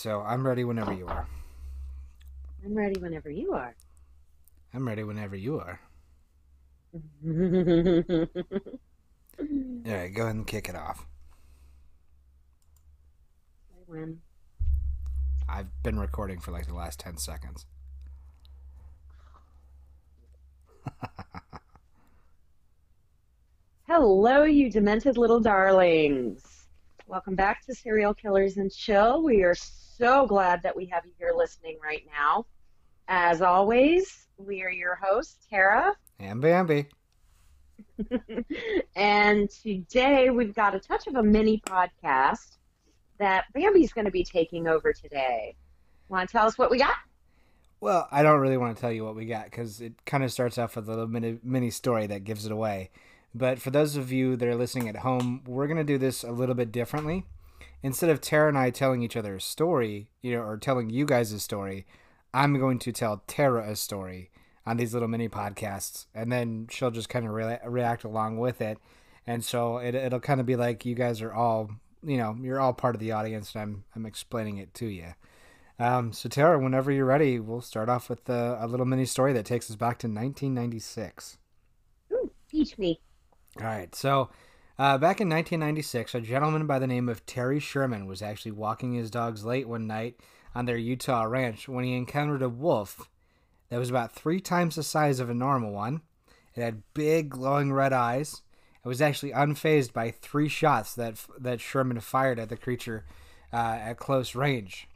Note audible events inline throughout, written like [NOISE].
So I'm ready whenever you are. I'm ready whenever you are. I'm ready whenever you are. [LAUGHS] All right, go ahead and kick it off. I win. I've been recording for like the last 10 seconds. [LAUGHS] Hello, you demented little darlings. Welcome back to Serial Killers and Chill. We are so glad that we have you here listening right now. As always, we are your hosts, Tara. And Bambi. [LAUGHS] and today we've got a touch of a mini podcast that Bambi's going to be taking over today. Want to tell us what we got? Well, I don't really want to tell you what we got because it kind of starts off with a little mini, mini story that gives it away. But for those of you that are listening at home, we're going to do this a little bit differently. Instead of Tara and I telling each other a story, you know, or telling you guys a story, I'm going to tell Tara a story on these little mini podcasts, and then she'll just kind of re- react along with it. And so it, it'll kind of be like you guys are all, you know, you're all part of the audience, and I'm I'm explaining it to you. Um, so Tara, whenever you're ready, we'll start off with uh, a little mini story that takes us back to 1996. Ooh, teach me. All right. So, uh, back in 1996, a gentleman by the name of Terry Sherman was actually walking his dogs late one night on their Utah ranch when he encountered a wolf that was about three times the size of a normal one. It had big, glowing red eyes. It was actually unfazed by three shots that that Sherman fired at the creature uh, at close range.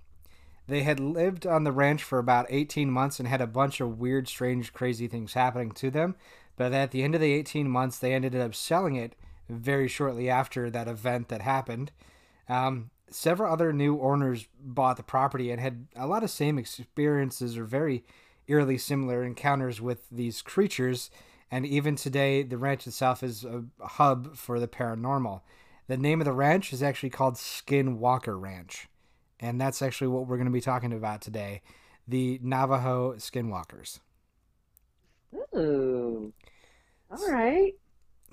They had lived on the ranch for about 18 months and had a bunch of weird, strange, crazy things happening to them. But at the end of the 18 months, they ended up selling it very shortly after that event that happened. Um, several other new owners bought the property and had a lot of same experiences or very eerily similar encounters with these creatures. And even today, the ranch itself is a hub for the paranormal. The name of the ranch is actually called Skinwalker Ranch. And that's actually what we're going to be talking about today the Navajo Skinwalkers. Ooh. All right.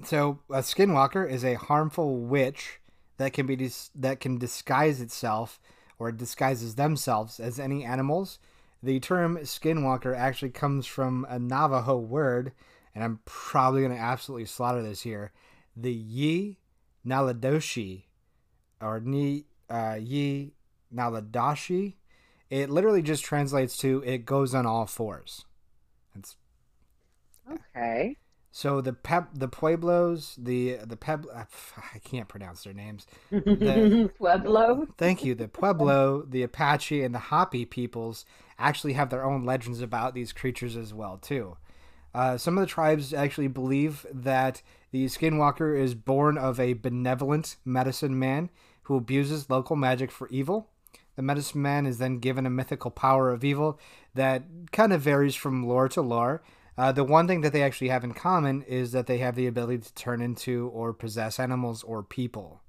So, a skinwalker is a harmful witch that can be dis- that can disguise itself or disguises themselves as any animals. The term skinwalker actually comes from a Navajo word, and I'm probably going to absolutely slaughter this here. The Yi Naladoshi, or Ni uh, Yi Naladashi. It literally just translates to "it goes on all fours." It's Okay. so the pep, the pueblos, the the peb, I can't pronounce their names. The- [LAUGHS] Pueblo. Thank you. The Pueblo, the Apache, and the Hopi peoples actually have their own legends about these creatures as well too. Uh, some of the tribes actually believe that the Skinwalker is born of a benevolent medicine man who abuses local magic for evil. The medicine man is then given a mythical power of evil that kind of varies from lore to lore. Uh, the one thing that they actually have in common is that they have the ability to turn into or possess animals or people.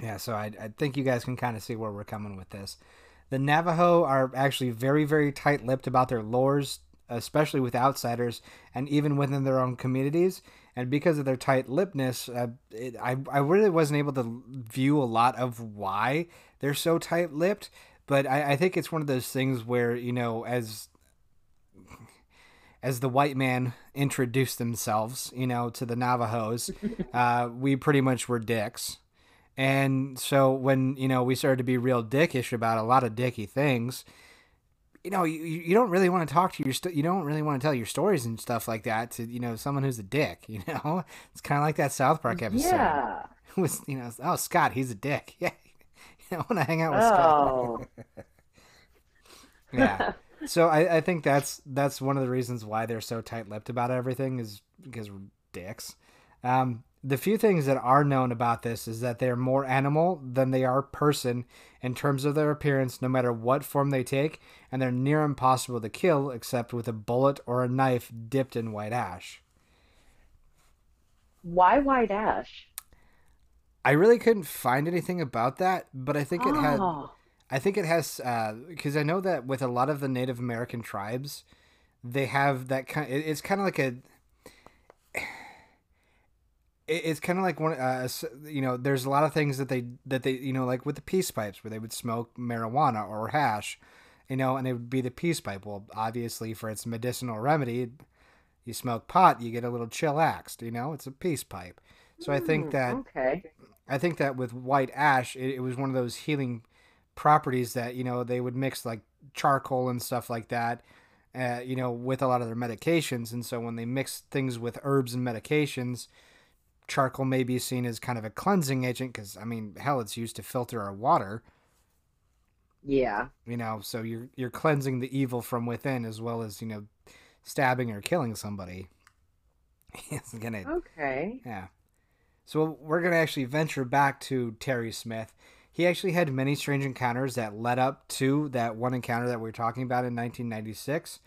Yeah, so I, I think you guys can kind of see where we're coming with this. The Navajo are actually very, very tight lipped about their lores, especially with outsiders and even within their own communities. And because of their tight lippedness, uh, it, I, I really wasn't able to view a lot of why they're so tight lipped. But I, I think it's one of those things where, you know, as as the white man introduced themselves, you know, to the Navajos, [LAUGHS] uh, we pretty much were dicks. And so when, you know, we started to be real dickish about a lot of dicky things, you know, you, you don't really want to talk to your, st- you don't really want to tell your stories and stuff like that to, you know, someone who's a dick, [LAUGHS] you know? It's kind of like that South Park episode. Yeah. [LAUGHS] It was, you know, oh, Scott, he's a dick. [LAUGHS] Yeah. You know, when I hang out with Oh. Scott. yeah. So I, I think that's that's one of the reasons why they're so tight-lipped about everything is because we're dicks. Um, the few things that are known about this is that they're more animal than they are person in terms of their appearance, no matter what form they take, and they're near impossible to kill except with a bullet or a knife dipped in white ash. Why white ash? I really couldn't find anything about that, but I think it had. Oh. I think it has uh, because I know that with a lot of the Native American tribes, they have that kind. It's kind of like a. it, it's kind of like one. Uh, you know, there's a lot of things that they that they you know like with the peace pipes where they would smoke marijuana or hash, you know, and it would be the peace pipe. Well, obviously for its medicinal remedy, you smoke pot, you get a little chillaxed. You know, it's a peace pipe. So I think Hmm, that Okay. I think that with white ash, it, it was one of those healing properties that you know they would mix like charcoal and stuff like that, uh, you know, with a lot of their medications. And so when they mix things with herbs and medications, charcoal may be seen as kind of a cleansing agent because I mean, hell, it's used to filter our water. Yeah. You know, so you're you're cleansing the evil from within as well as you know, stabbing or killing somebody. [LAUGHS] it's gonna Okay. yeah. So we're going to actually venture back to Terry Smith. He actually had many strange encounters that led up to that one encounter that we were talking about in 1996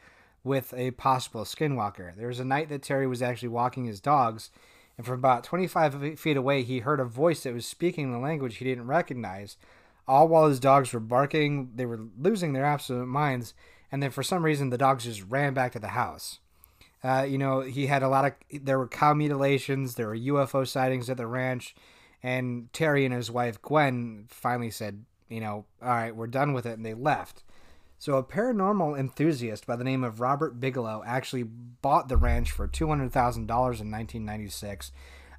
with a possible skinwalker. There was a night that Terry was actually walking his dogs, and from about 25 feet away, he heard a voice that was speaking the language he didn't recognize. All while his dogs were barking, they were losing their absolute minds, and then for some reason, the dogs just ran back to the house. Uh, you know, he had a lot of. There were cow mutilations. There were UFO sightings at the ranch, and Terry and his wife Gwen finally said, "You know, all right, we're done with it," and they left. So a paranormal enthusiast by the name of Robert Bigelow actually bought the ranch for two hundred thousand dollars in nineteen ninety six.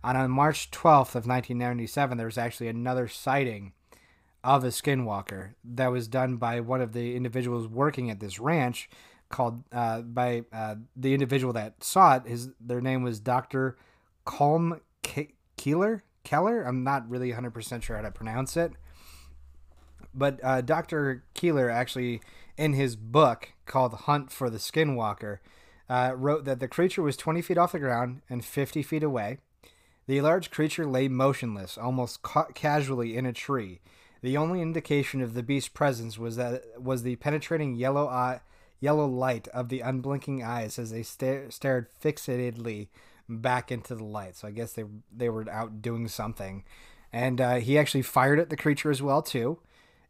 And on March twelfth of nineteen ninety seven, there was actually another sighting of a skinwalker that was done by one of the individuals working at this ranch called uh, by uh, the individual that saw it. His their name was Doctor Colm Ke- Keeler. Keller. I'm not really 100 percent sure how to pronounce it, but uh, Doctor Keeler actually in his book called Hunt for the Skinwalker uh, wrote that the creature was 20 feet off the ground and 50 feet away. The large creature lay motionless, almost ca- casually in a tree. The only indication of the beast's presence was that was the penetrating yellow eye, yellow light of the unblinking eyes as they sta- stared fixatedly back into the light. So I guess they they were out doing something, and uh, he actually fired at the creature as well too.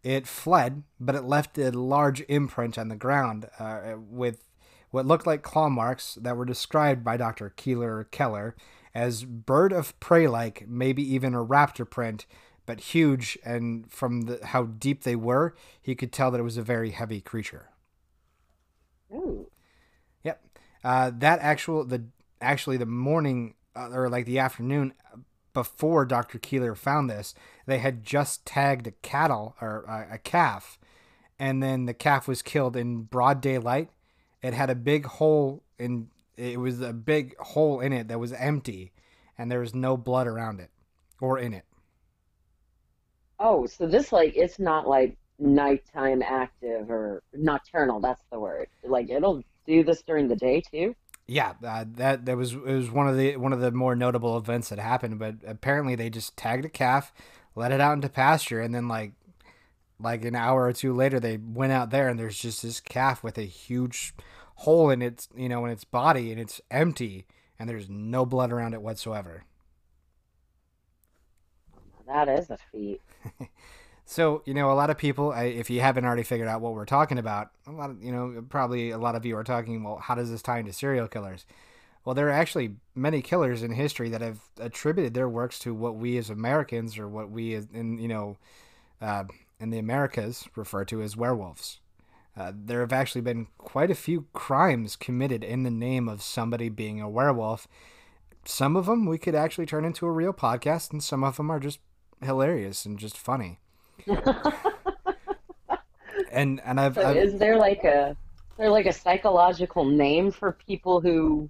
It fled, but it left a large imprint on the ground uh, with what looked like claw marks that were described by Dr. Keeler Keller as bird of prey like, maybe even a raptor print, but huge. And from the, how deep they were, he could tell that it was a very heavy creature. Ooh. Yep. Uh, that actual the actually the morning uh, or like the afternoon before Dr. Keeler found this, they had just tagged a cattle or uh, a calf, and then the calf was killed in broad daylight. It had a big hole in it was a big hole in it that was empty, and there was no blood around it or in it. Oh, so this like it's not like nighttime active or nocturnal. That's the word. Like it'll do this during the day too. Yeah, uh, that that was it was one of the one of the more notable events that happened. But apparently, they just tagged a calf, let it out into pasture, and then like like an hour or two later, they went out there, and there's just this calf with a huge hole in its you know in its body, and it's empty, and there's no blood around it whatsoever. That is a feat. [LAUGHS] So you know, a lot of people, if you haven't already figured out what we're talking about, a lot of you know, probably a lot of you are talking. Well, how does this tie into serial killers? Well, there are actually many killers in history that have attributed their works to what we as Americans or what we in you know uh, in the Americas refer to as werewolves. Uh, there have actually been quite a few crimes committed in the name of somebody being a werewolf. Some of them we could actually turn into a real podcast, and some of them are just hilarious and just funny. [LAUGHS] and and I've, So I've is there like a there like a psychological name for people who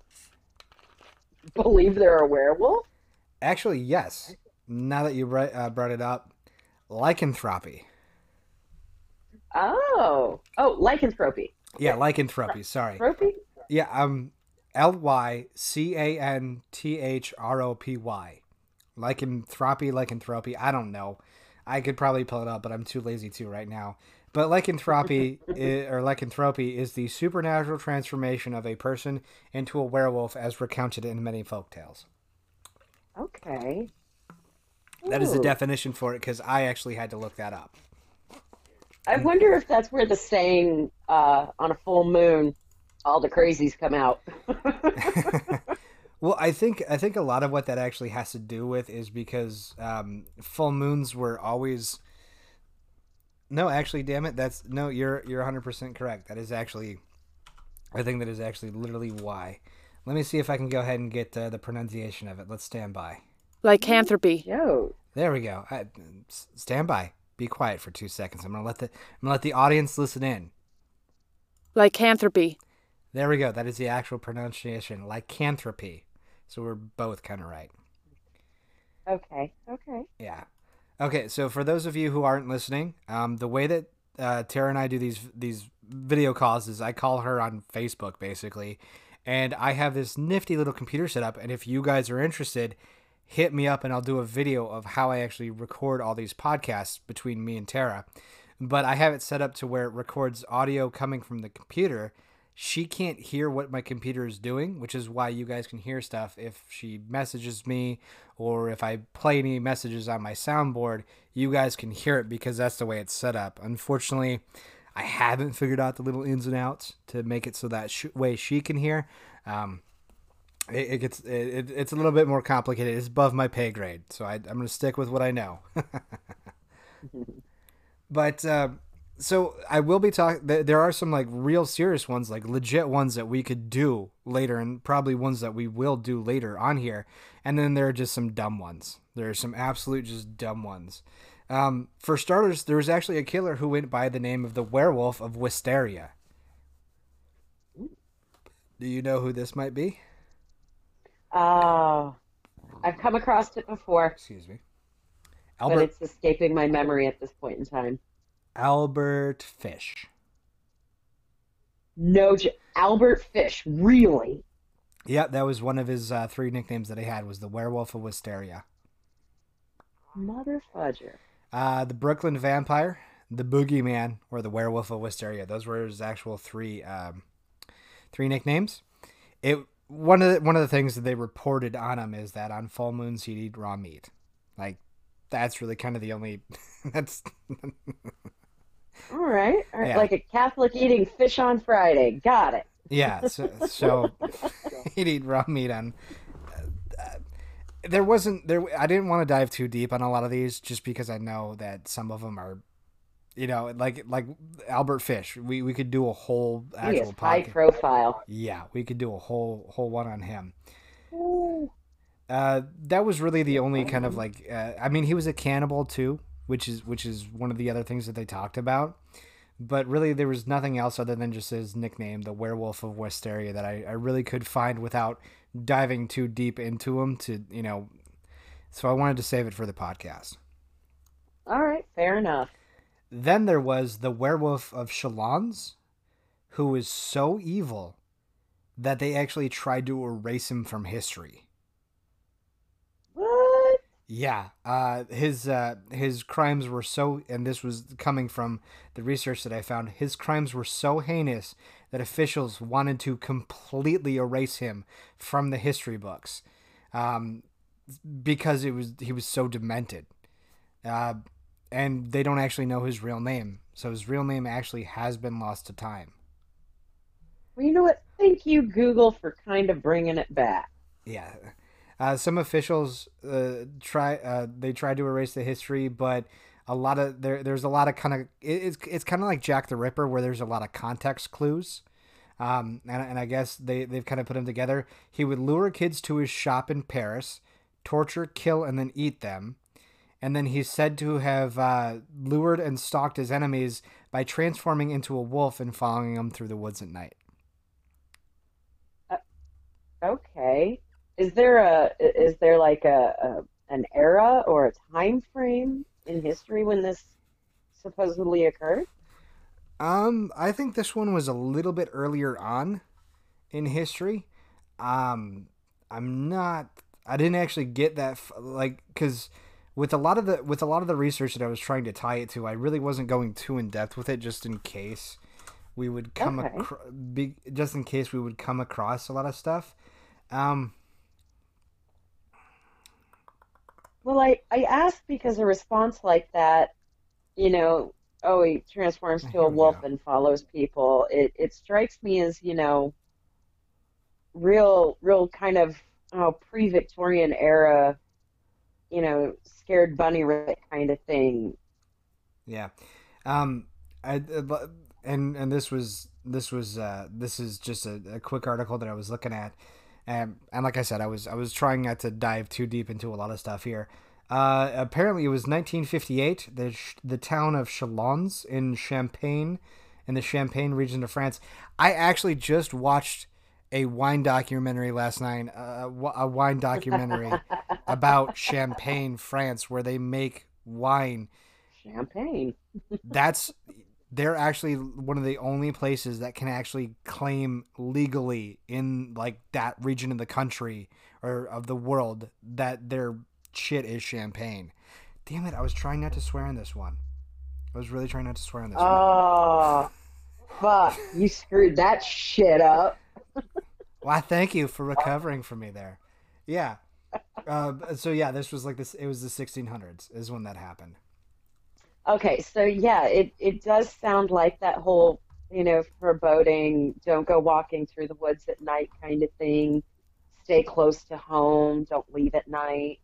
believe they're a werewolf? actually yes. Now that you bri- uh, brought it up, lycanthropy. Oh, oh, lycanthropy. Yeah, lycanthropy. Sorry. Lycanthropy? Yeah, um, L Y C A N T H R O P Y. Lycanthropy, lycanthropy. I don't know. I could probably pull it up, but I'm too lazy to right now. But lycanthropy [LAUGHS] or lycanthropy is the supernatural transformation of a person into a werewolf, as recounted in many folktales. Okay. That is the definition for it because I actually had to look that up. I wonder if that's where the saying uh, on a full moon, all the crazies come out. [LAUGHS] [LAUGHS] Well, I think I think a lot of what that actually has to do with is because um, full moons were always. No, actually, damn it, that's no. You're you're 100 percent correct. That is actually, I think that is actually literally why. Let me see if I can go ahead and get uh, the pronunciation of it. Let's stand by. Lycanthropy. Yo. There we go. I, s- stand by. Be quiet for two seconds. I'm gonna let the I'm gonna let the audience listen in. Lycanthropy. There we go. That is the actual pronunciation. Lycanthropy. So we're both kind of right. Okay. Okay. Yeah. Okay, so for those of you who aren't listening, um, the way that uh, Tara and I do these these video calls is I call her on Facebook basically, and I have this nifty little computer set up. And if you guys are interested, hit me up and I'll do a video of how I actually record all these podcasts between me and Tara. But I have it set up to where it records audio coming from the computer. She can't hear what my computer is doing, which is why you guys can hear stuff if she messages me or if I play any messages on my soundboard, you guys can hear it because that's the way it's set up. Unfortunately, I haven't figured out the little ins and outs to make it so that sh- way she can hear. Um, it, it gets it, it's a little bit more complicated. It's above my pay grade, so I, I'm going to stick with what I know. [LAUGHS] [LAUGHS] but uh, so I will be talking. Th- there are some like real serious ones, like legit ones that we could do later, and probably ones that we will do later on here. And then there are just some dumb ones. There are some absolute just dumb ones. Um, for starters, there was actually a killer who went by the name of the Werewolf of Wysteria. Do you know who this might be? Oh, I've come across it before, Excuse me. but Albert it's escaping my memory at this point in time. Albert Fish. No, Albert Fish, really? Yeah, that was one of his uh, three nicknames that he had was the Werewolf of Wysteria. Mother fudger. Uh, the Brooklyn Vampire, the Boogeyman, or the Werewolf of Wysteria. Those were his actual three um, three nicknames. It one of the, one of the things that they reported on him is that on full moons he'd eat raw meat. Like that's really kind of the only [LAUGHS] that's All right. All right. Yeah. Like a Catholic eating fish on Friday. Got it. yeah. [LAUGHS] So, so [LAUGHS] he'd eat raw meat on. uh, there wasn't there. I didn't want to dive too deep on a lot of these, just because I know that some of them are, you know, like like Albert Fish. We we could do a whole He is actual high podcast. profile. Yeah, we could do a whole whole one on him. Ooh. Uh, that was really the only kind of like. Uh, I mean, he was a cannibal too, which is which is one of the other things that they talked about. But really, there was nothing else other than just his nickname, the Werewolf of Wysteria, that I, I really could find without diving too deep into him. To you know, so I wanted to save it for the podcast. All right. Fair enough. Then there was the Werewolf of Chalons, who was so evil that they actually tried to erase him from history. Yeah, uh, his uh, his crimes were so, and this was coming from the research that I found. His crimes were so heinous that officials wanted to completely erase him from the history books, um, because it was he was so demented, uh, and they don't actually know his real name. So his real name actually has been lost to time. Well, you know what? Thank you, Google, for kind of bringing it back. Yeah. Uh, some officials uh, try uh, they tried to erase the history, but a lot of there there's a lot of kind of it's it's kind of like Jack the Ripper where there's a lot of context clues. Um, and, and I guess they, they've kind of put them together. He would lure kids to his shop in Paris, torture, kill, and then eat them. And then he's said to have uh, lured and stalked his enemies by transforming into a wolf and following them through the woods at night. Okay. Is there a is there like a, a an era or a time frame in history when this supposedly occurred? Um, I think this one was a little bit earlier on in history. Um, I'm not. I didn't actually get that f- like because with a lot of the with a lot of the research that I was trying to tie it to, I really wasn't going too in depth with it, just in case we would come Okay. acro- be, just in case we would come across a lot of stuff. Um, Well, I, I asked because a response like that, you know, oh, he transforms to a wolf go. and follows people. It it strikes me as, you know, real real kind of oh pre-Victorian era, you know, scared bunny rabbit kind of thing. Yeah, um, I uh, and and this was this was uh, this is just a, a quick article that I was looking at, and and like I said, I was I was trying not to dive too deep into a lot of stuff here. Uh, apparently, it was 1958. The the town of Chalons in Champagne, in the Champagne region of France. I actually just watched a wine documentary last night, uh, a wine documentary [LAUGHS] about Champagne, France, where they make wine. Champagne. That's they're actually one of the only places that can actually claim legally in like that region of the country or of the world that their shit is champagne. Damn it, I was trying not to swear in this one. I was really trying not to swear in this oh, one. fuck. You screwed that shit up. well, I thank you for recovering from me there. Yeah. Uh, so yeah, this was like this. It was the 1600s is when that happened. Okay, so yeah, it, it does sound like that whole, you know, foreboding, don't go walking through the woods at night kind of thing. Stay close to home, don't leave at night.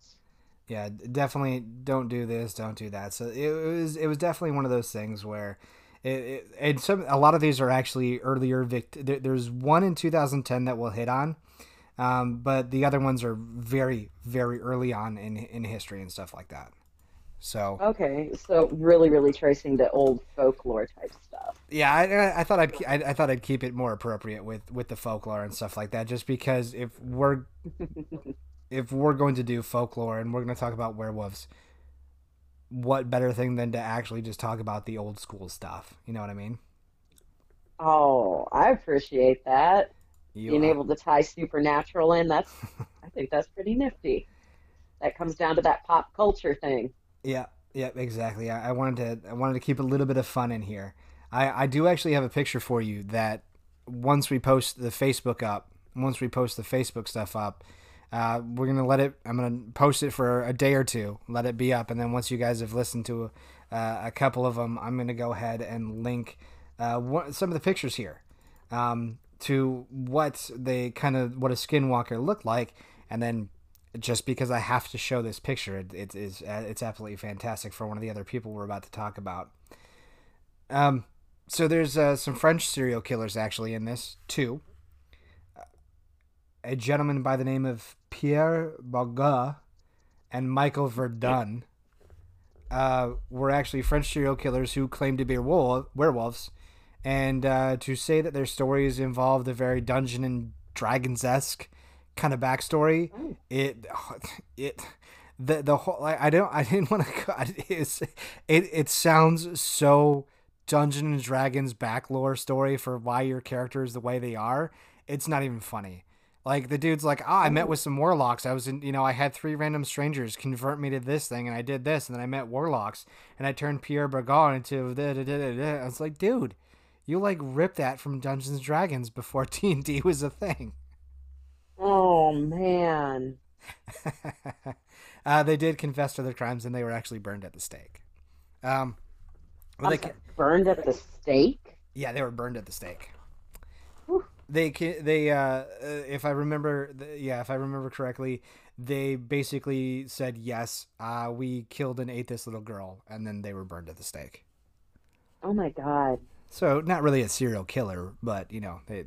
Yeah, definitely don't do this, don't do that. So it was it was definitely one of those things where it, it and some a lot of these are actually earlier vict- there, there's one in 2010 that we'll hit on. Um, but the other ones are very, very early on in in history and stuff like that. So okay, so really, really tracing the old folklore type stuff. Yeah, I, I thought I'd I, I, thought I'd keep it more appropriate with with the folklore and stuff like that, just because if we're [LAUGHS] if we're going to do folklore and we're going to talk about werewolves, what better thing than to actually just talk about the old school stuff? You know what I mean? Oh, I appreciate that. You Being are. able to tie supernatural in, that's [LAUGHS] I think that's pretty nifty. That comes down to that pop culture thing. Yeah, yeah, exactly. I, I, wanted to I wanted to keep a little bit of fun in here. I, I do actually have a picture for you that once we post the Facebook up, once we post the Facebook stuff up, uh, we're gonna let it. I'm gonna post it for a day or two, let it be up, and then once you guys have listened to uh, a couple of them, I'm gonna go ahead and link uh, some of the pictures here um, to what they kind of what a skinwalker looked like, and then just because I have to show this picture, it, it is uh, it's absolutely fantastic for one of the other people we're about to talk about. Um, so there's uh, some French serial killers actually in this too. A gentleman by the name of Pierre Burgot and Michael Verdun uh, were actually French serial killers who claimed to be werewolves, and uh, to say that their stories involved a very Dungeon and Dragons esque kind of backstory, oh. it [SIGHS] it the the whole like, I don't I didn't [LAUGHS] want to it's it it sounds so Dungeons and Dragons backlore story for why your character is the way they are. It's not even funny. Like the dude's like, oh, I met oh. with some warlocks. I was in, you know, I had three random strangers convert me to this thing, and I did this, and then I met warlocks, and I turned Pierre Burgot into. Da, da, da, da. I was like, dude, you like ripped that from Dungeons and Dragons before [LAUGHS] D and D was a thing. Oh man. [LAUGHS] uh, they did confess to their crimes, and they were actually burned at the stake. Um, well, they burned at the stake. Yeah, they were burned at the stake. Whew. They they uh, uh, if I remember, yeah, if I remember correctly, they basically said yes, uh, we killed and ate this little girl, and then they were burned at the stake. Oh my god. So not really a serial killer, but you know they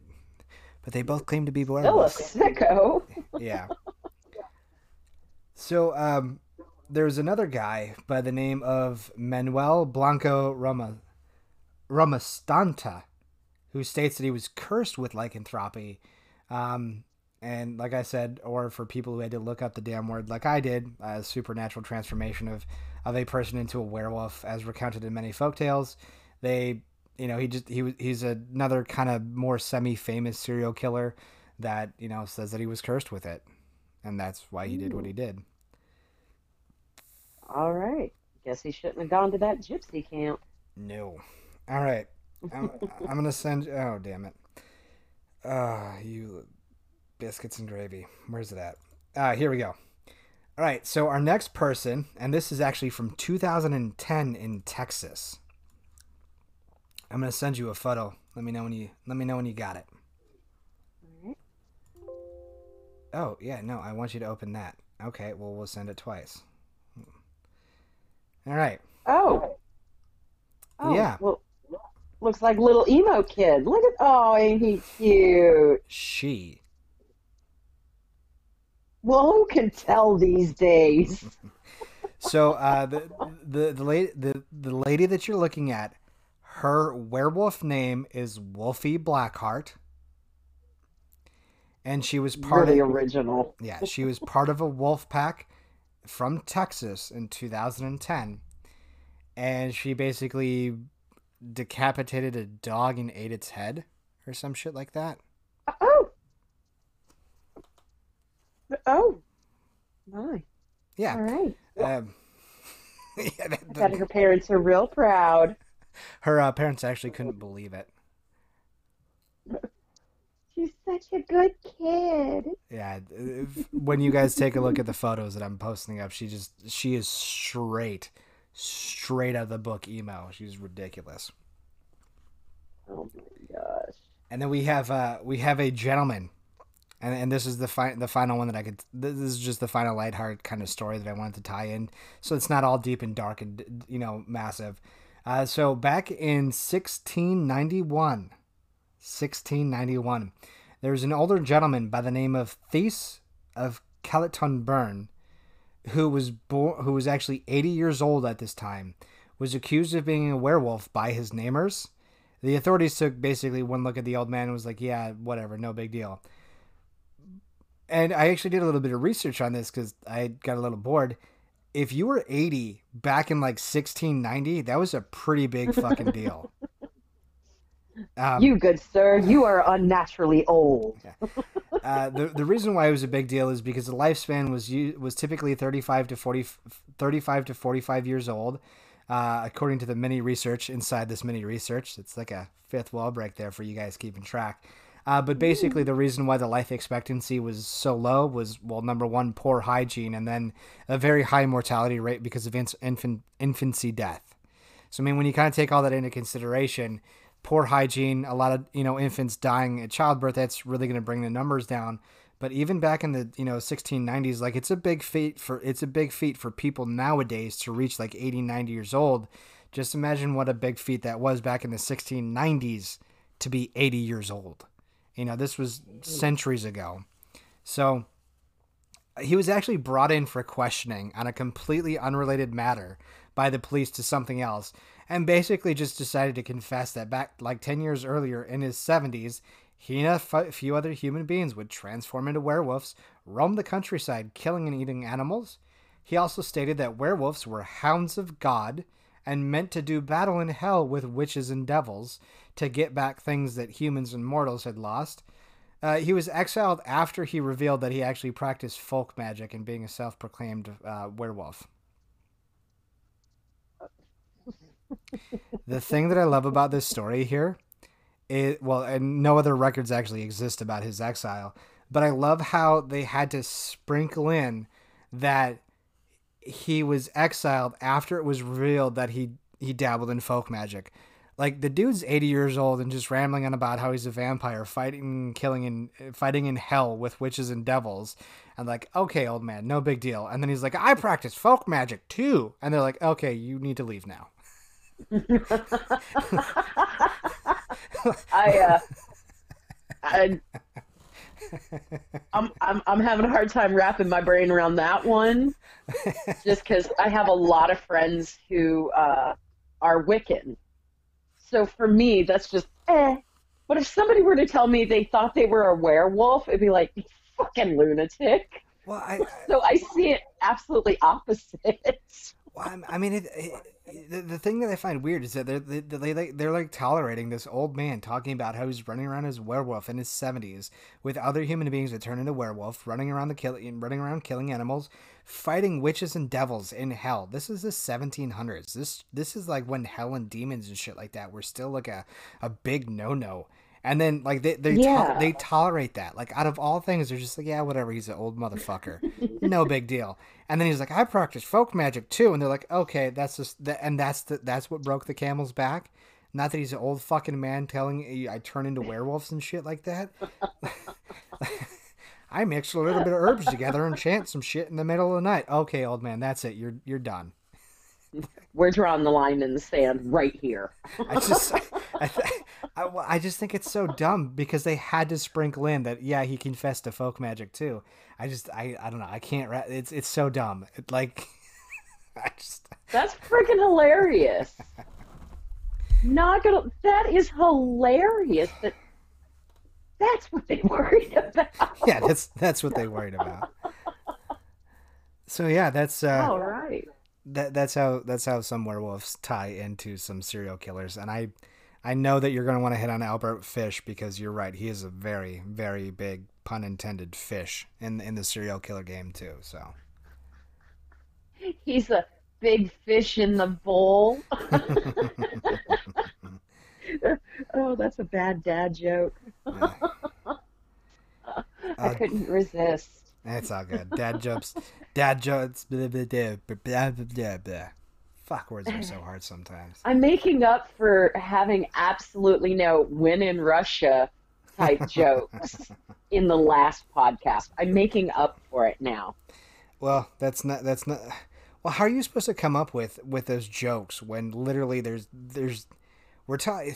but they both claim to be werewolves. Still a sicko. [LAUGHS] yeah. So um, there's another guy by the name of Manuel Blanco Roma, Ramastanta, who states that he was cursed with lycanthropy. Um, and like I said, or for people who had to look up the damn word, like I did, a supernatural transformation of, of a person into a werewolf, as recounted in many folktales. They you know, he just he was he's another kind of more semi-famous serial killer that you know says that he was cursed with it, and that's why he Ooh. did what he did. All right, guess he shouldn't have gone to that gypsy camp. No. All right, I'm, [LAUGHS] I'm gonna send. Oh damn it! Ah, uh, you biscuits and gravy. Where's it at? Uh, here we go. All right, so our next person, and this is actually from 2010 in Texas. I'm gonna send you a photo. Let me know when you let me know when you got it. Oh yeah, no, I want you to open that. Okay, well we'll send it twice. All right. Oh. Oh, Yeah. Well, looks like little emo kid. Look at oh, ain't he cute? She. Well, who can tell these days? [LAUGHS] So uh, the the the lady the, the lady that you're looking at, her werewolf name is Wolfie Blackheart, and she was part really of original. [LAUGHS] yeah she was part of a wolf pack from Texas in 2010, and she basically decapitated a dog and ate its head or some shit like that. Oh. Oh. My. Yeah. All right. Um, [LAUGHS] yeah, that- I bet her parents are real proud. [LAUGHS] her uh, parents actually couldn't believe it. [LAUGHS] She's such a good kid. Yeah, if- when you guys take a look at the photos that I'm posting up, she just she is straight, straight out of the book emo. She's ridiculous. Oh my gosh. And then we have uh we have a gentleman, and and this is the fi- the final one that I could. This is just the final lighthearted kind of story that I wanted to tie in, so it's not all deep and dark and you know massive. Uh, so back in 1691, 1691, there was an older gentleman by the name of Theis of Calaton Burn, who was born, who was actually 80 years old at this time, was accused of being a werewolf by his neighbors. The authorities took basically one look at the old man and was like, "Yeah, whatever, no big deal." And I actually did a little bit of research on this because I got a little bored. If you were 80 back in like 1690, that was a pretty big fucking deal. [LAUGHS] Um, you good sir, you are unnaturally old. uh, the the reason why it was a big deal is because the lifespan was was typically 35 to 40 35 to 45 years old uh, according to the mini research inside this mini research it's like a fifth wall break there for you guys keeping track uh, but basically the reason why the life expectancy was so low was well number one poor hygiene and then a very high mortality rate because of in- infant infancy death so I mean, when you kind of take all that into consideration, poor hygiene, a lot of you know infants dying at childbirth, that's really going to bring the numbers down. But even back in the you know 1690s, like it's a big feat for it's a big feat for people nowadays to reach like 80, 90 years old. Just imagine what a big feat that was back in the 1690s to be 80 years old. You know, this was mm. centuries ago. So he was actually brought in for questioning on a completely unrelated matter by the police to something else and basically just decided to confess that back like 10 years earlier in his 70s he and a f- few other human beings would transform into werewolves roam the countryside killing and eating animals he also stated that werewolves were hounds of god and meant to do battle in hell with witches and devils to get back things that humans and mortals had lost uh, he was exiled after he revealed that he actually practiced folk magic and being a self-proclaimed uh, werewolf. the thing that I love about this story here is well, and no other records actually exist about his exile, but I love how they had to sprinkle in that he was exiled after it was revealed that he he dabbled in folk magic. Like the dude's 80 years old and just rambling on about how he's a vampire fighting killing and fighting in hell with witches and devils. And like, "Okay, old man, no big deal." And then he's like, "I practice folk magic too." And they're like, "Okay, you need to leave now." [LAUGHS] I uh I I'm, I'm I'm having a hard time wrapping my brain around that one, just because I have a lot of friends who uh, are Wiccan. So for me, that's just eh. But if somebody were to tell me they thought they were a werewolf, it'd be like, fucking lunatic. Well, I, [LAUGHS] So I see it absolutely opposite. Well, I'm- mean, it, it, the, the thing that I find weird is that they're they, they they're like tolerating this old man talking about how he's running around as a werewolf in his seventies with other human beings that turn into werewolf, running around the kill, running around killing animals, fighting witches and devils in hell. This is the 1700s. This this is like when hell and demons and shit like that were still like a a big no no. And then like they they Yeah. to- they tolerate that. Like out of all things, they're just like, yeah, whatever. He's an old motherfucker, no [LAUGHS] big deal. And then he's like, I practice folk magic too. And they're like, okay, that's just that, and that's the that's what broke the camel's back. Not that he's an old fucking man telling you I turn into werewolves and shit like that. [LAUGHS] I mixed a little bit of herbs together and chant some shit in the middle of the night. Okay, old man, that's it. You're you're done. We're drawing the line in the sand right here. I just, [LAUGHS] I, I, I, just think it's so dumb because they had to sprinkle in that yeah he confessed to folk magic too. I just I I don't know I can't it's it's so dumb. It, like [LAUGHS] I just that's freaking hilarious. Not gonna. That is hilarious. That that's what they worried about. Yeah, that's that's what they worried about. So yeah, that's uh, all right that that's how that's how some werewolves tie into some serial killers and i i know that you're going to want to hit on albert fish because you're right he is a very very big pun intended fish in in the serial killer game too so [LAUGHS] he's a big fish in the bowl [LAUGHS] [LAUGHS] oh that's a bad dad joke uh, i couldn't resist it's all good. Dad jokes. Dad jokes. Blah, blah, blah, blah, blah, blah. Fuck, words are so hard sometimes. I'm making up for having absolutely no "win in Russia" type [LAUGHS] jokes in the last podcast. I'm making up for it now. Well, that's not. That's not. Well, how are you supposed to come up with with those jokes when literally there's there's we're talking.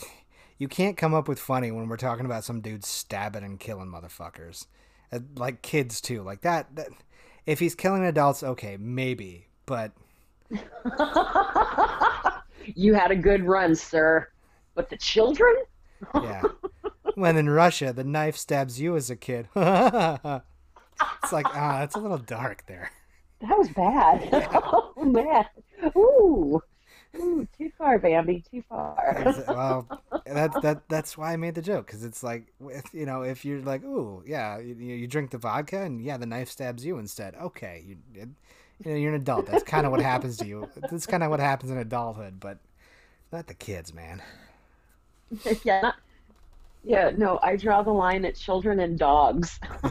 You can't come up with funny when we're talking about some dude stabbing and killing motherfuckers. Uh, like kids too. Like that, that if he's killing adults, okay, maybe, but [LAUGHS] you had a good run, sir. But the children? yeah. When in Russia, the knife stabs you as a kid. [LAUGHS] it's like, ah, oh, it's a little dark there. That was bad. [LAUGHS] Yeah. oh man. Ooh. Ooh, too far, Bambi. Too far. well, that's that. That's why I made the joke because it's like, you know, if you're like, ooh, yeah, you, you drink the vodka and yeah, the knife stabs you instead. Okay, you, you know, you're an adult. That's kind of what happens to you. That's kind of what happens in adulthood, but not the kids, man. [LAUGHS] yeah. Yeah. No, I draw the line at children and dogs. [LAUGHS]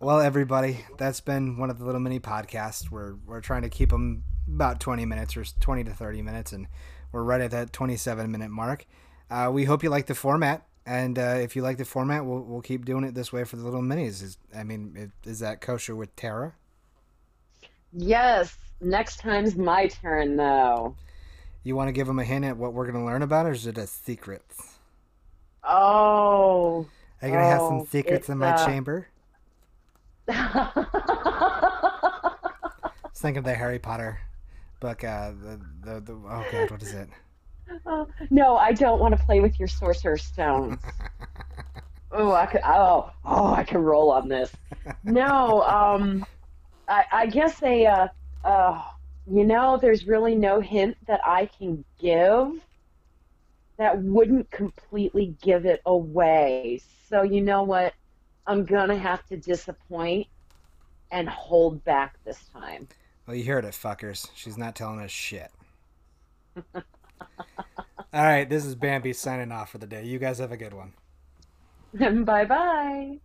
well, everybody, that's been one of the little mini podcasts. We're we're trying to keep them about 20 minutes or 20 to 30 minutes, and we're right at that 27 minute mark. Uh, we hope you like the format, and uh, if you like the format, we'll we'll keep doing it this way for the little minis. Is I mean, is that kosher with Tara? Yes. Next time's my turn, though. You want to give them a hint at what we're going to learn about, or is it a secret? Oh. Are you going to oh, have some oh, secrets in my uh... chamber? [LAUGHS] think of the Harry Potter book. Uh, the, the, the oh god, what is it? [LAUGHS] No, I don't want to play with your sorcerer stones. [LAUGHS] oh, I could. Oh, oh, I can roll on this. No, um, I, I guess a. Uh, uh, you know, there's really no hint that I can give that wouldn't completely give it away. So you know what? I'm gonna have to disappoint and hold back this time. Well, you heard it, fuckers. She's not telling us shit. [LAUGHS] All right, this is Bambi signing off for the day. You guys have a good one. [LAUGHS] bye bye.